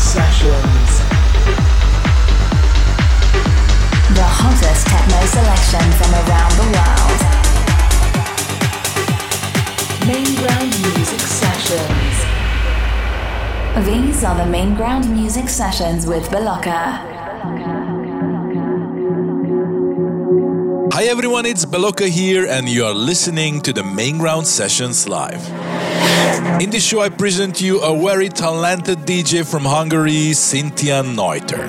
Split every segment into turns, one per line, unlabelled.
Sessions
The hottest techno selection from around the world. Main ground music sessions. These are the Mainground music sessions with Belocca.
Hi everyone, it's Belocca here, and you are listening to the Mainground Sessions live. In this show, I present you a very talented DJ from Hungary, Cintia Neuter.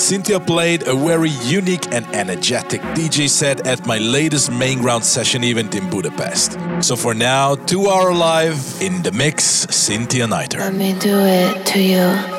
Cintia played a very unique and energetic DJ set at my latest Mainground session event in Budapest. So for now, two hour live in the mix, Cintia Neuter. Let
me do it to you.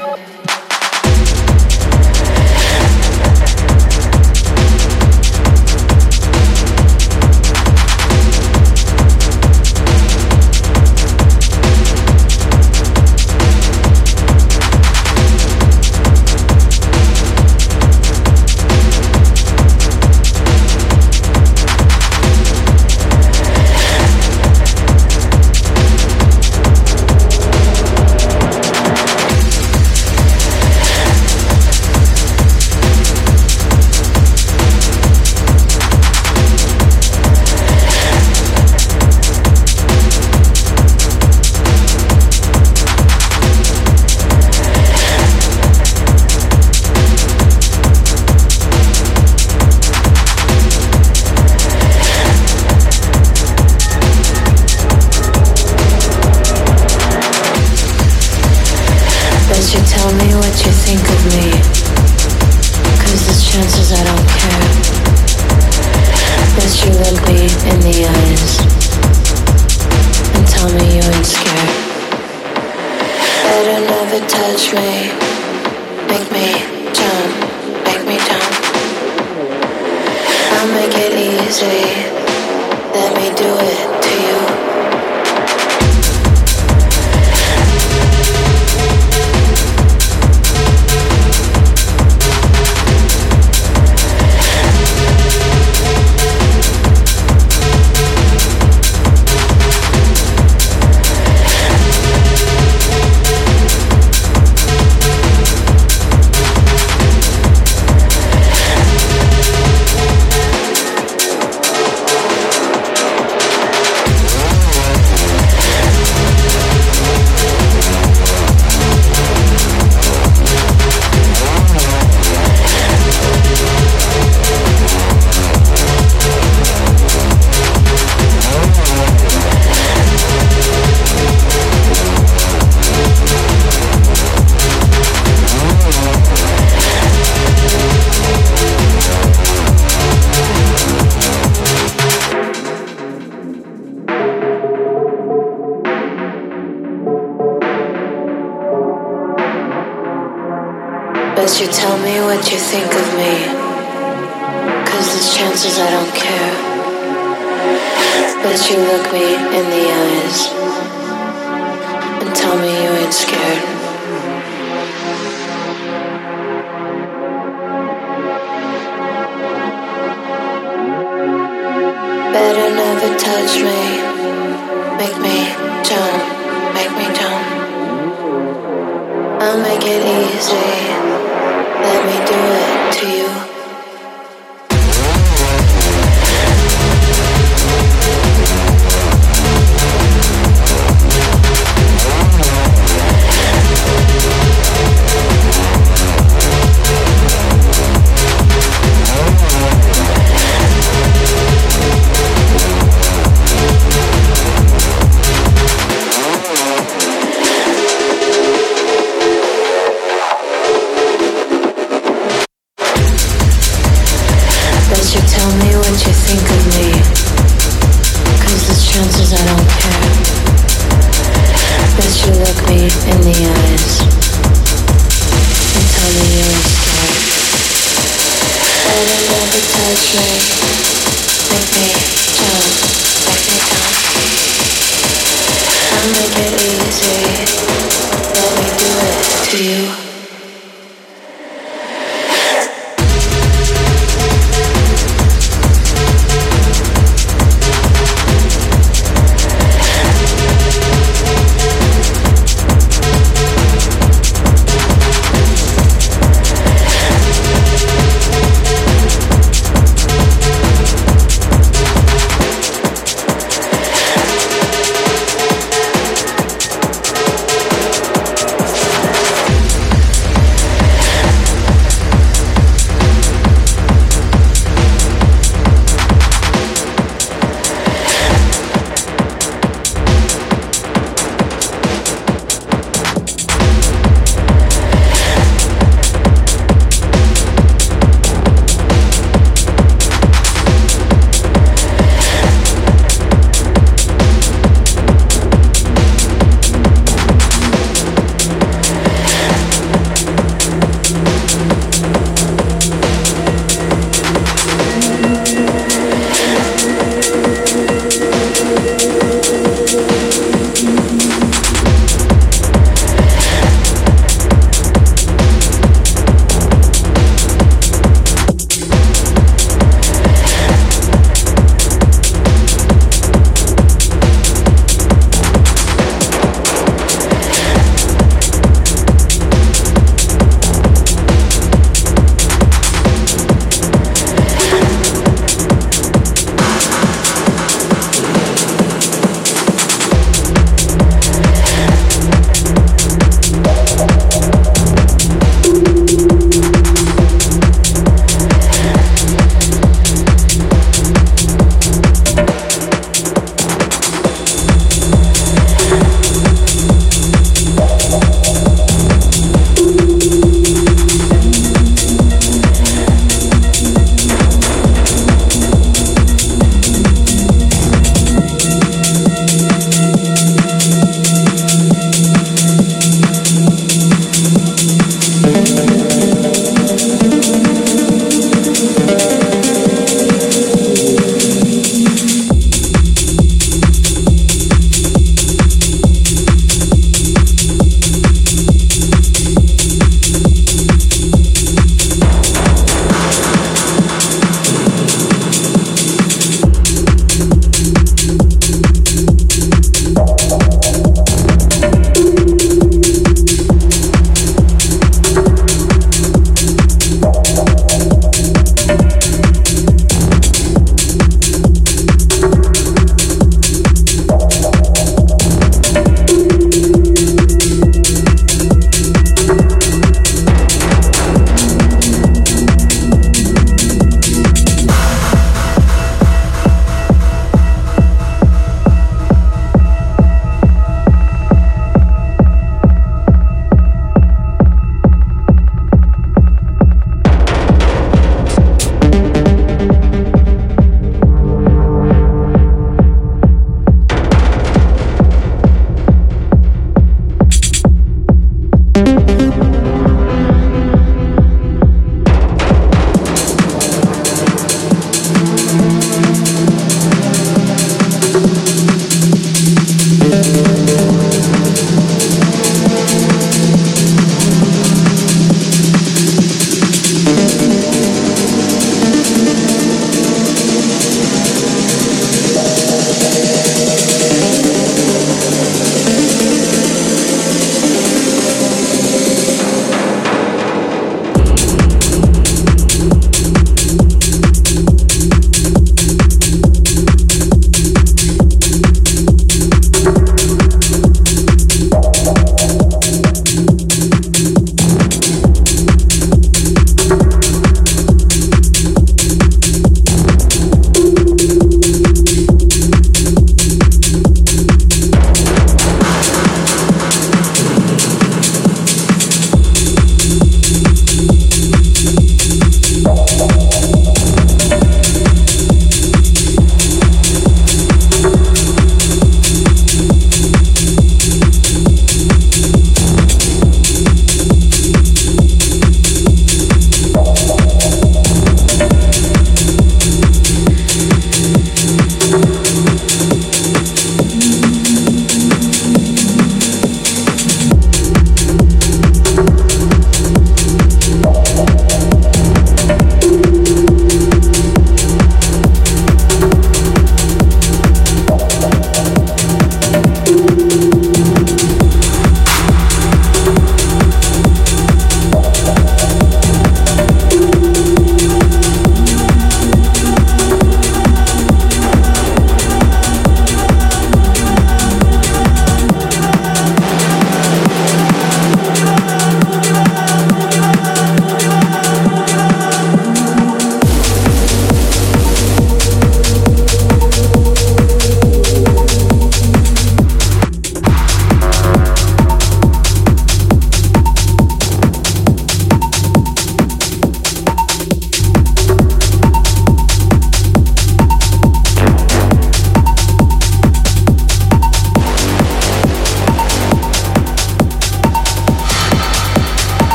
make it easy. Let me do it.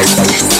Bye. Bye.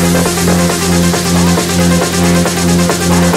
Thank you.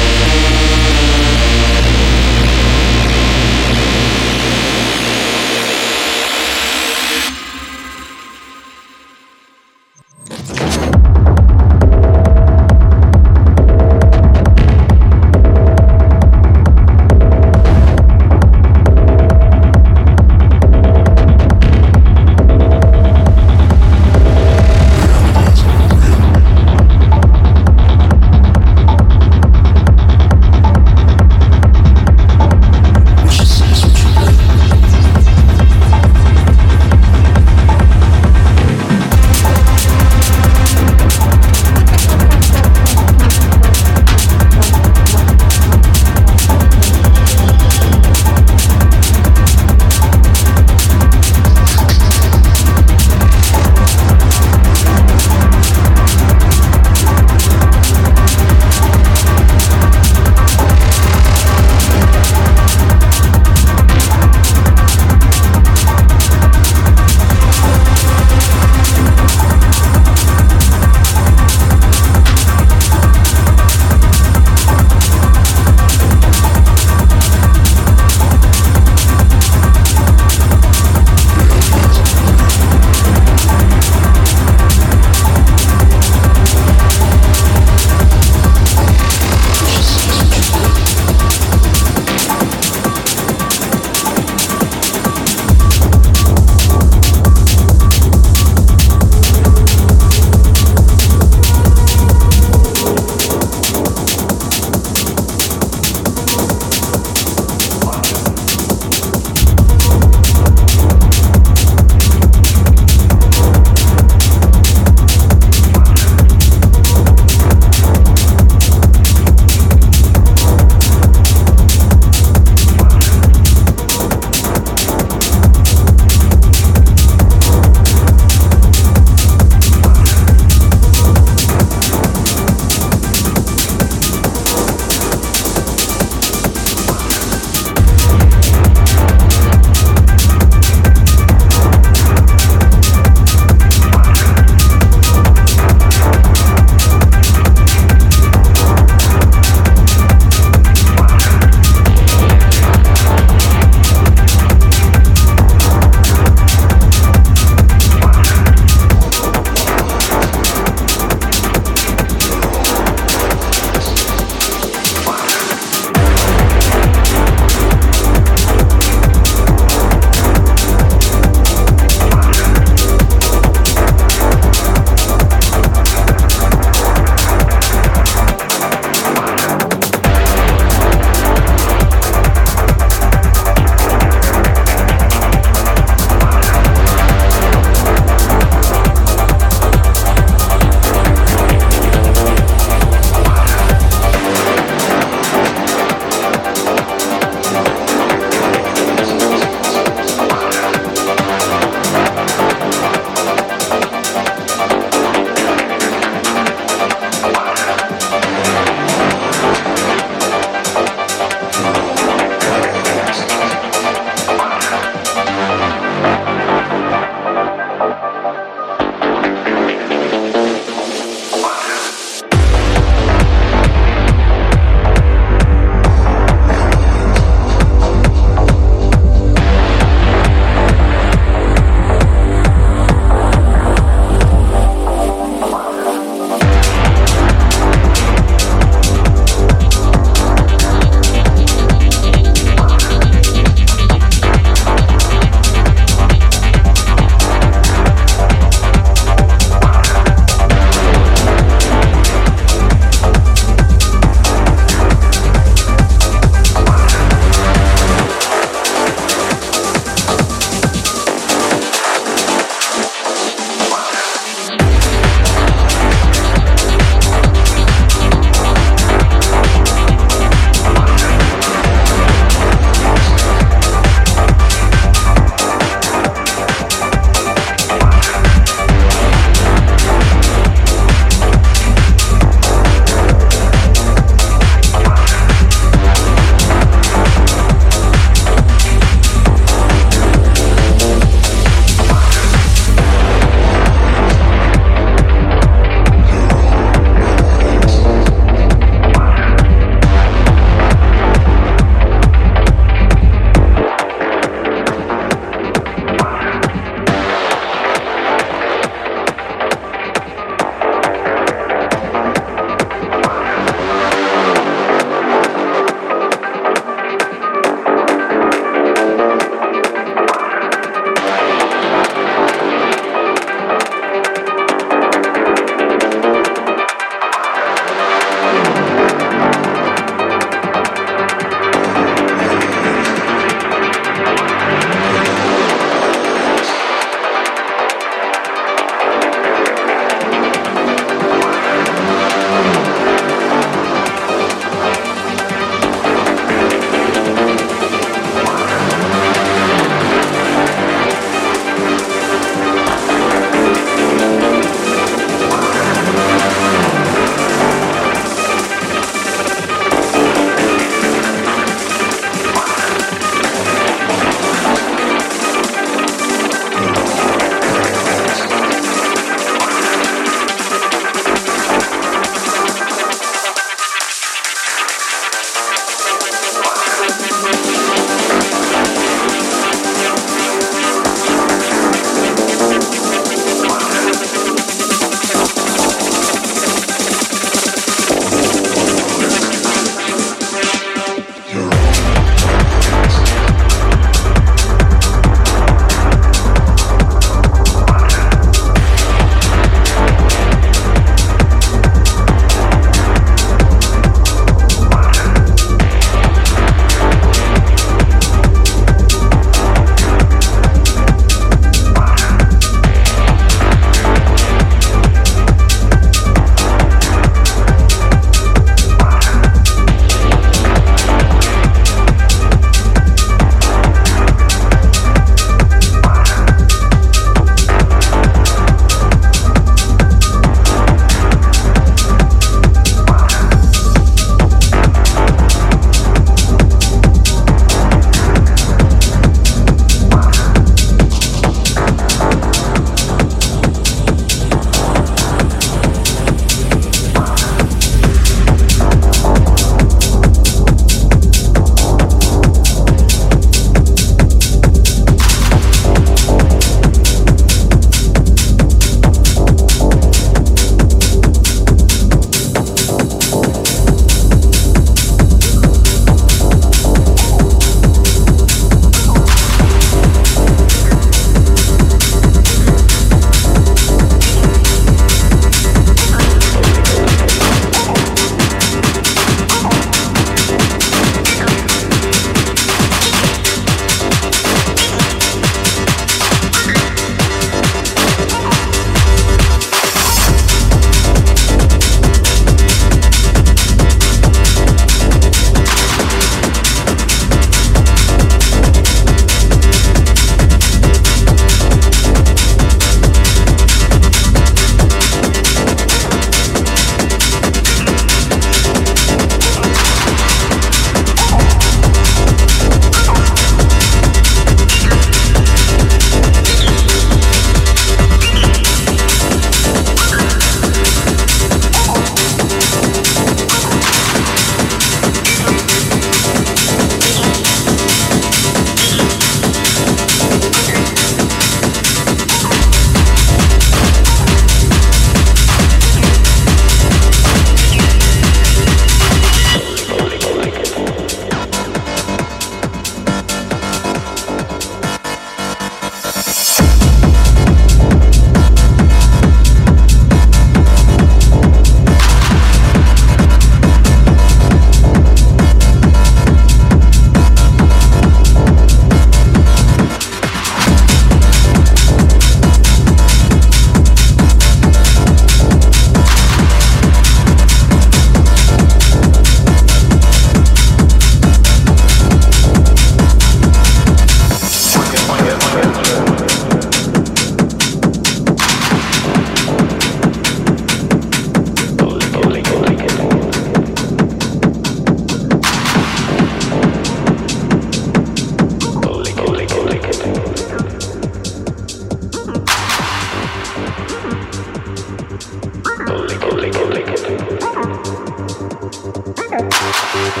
On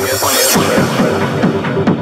your, on your, on your.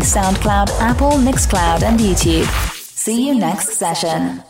SoundCloud, Apple, Mixcloud, and YouTube. See you next session.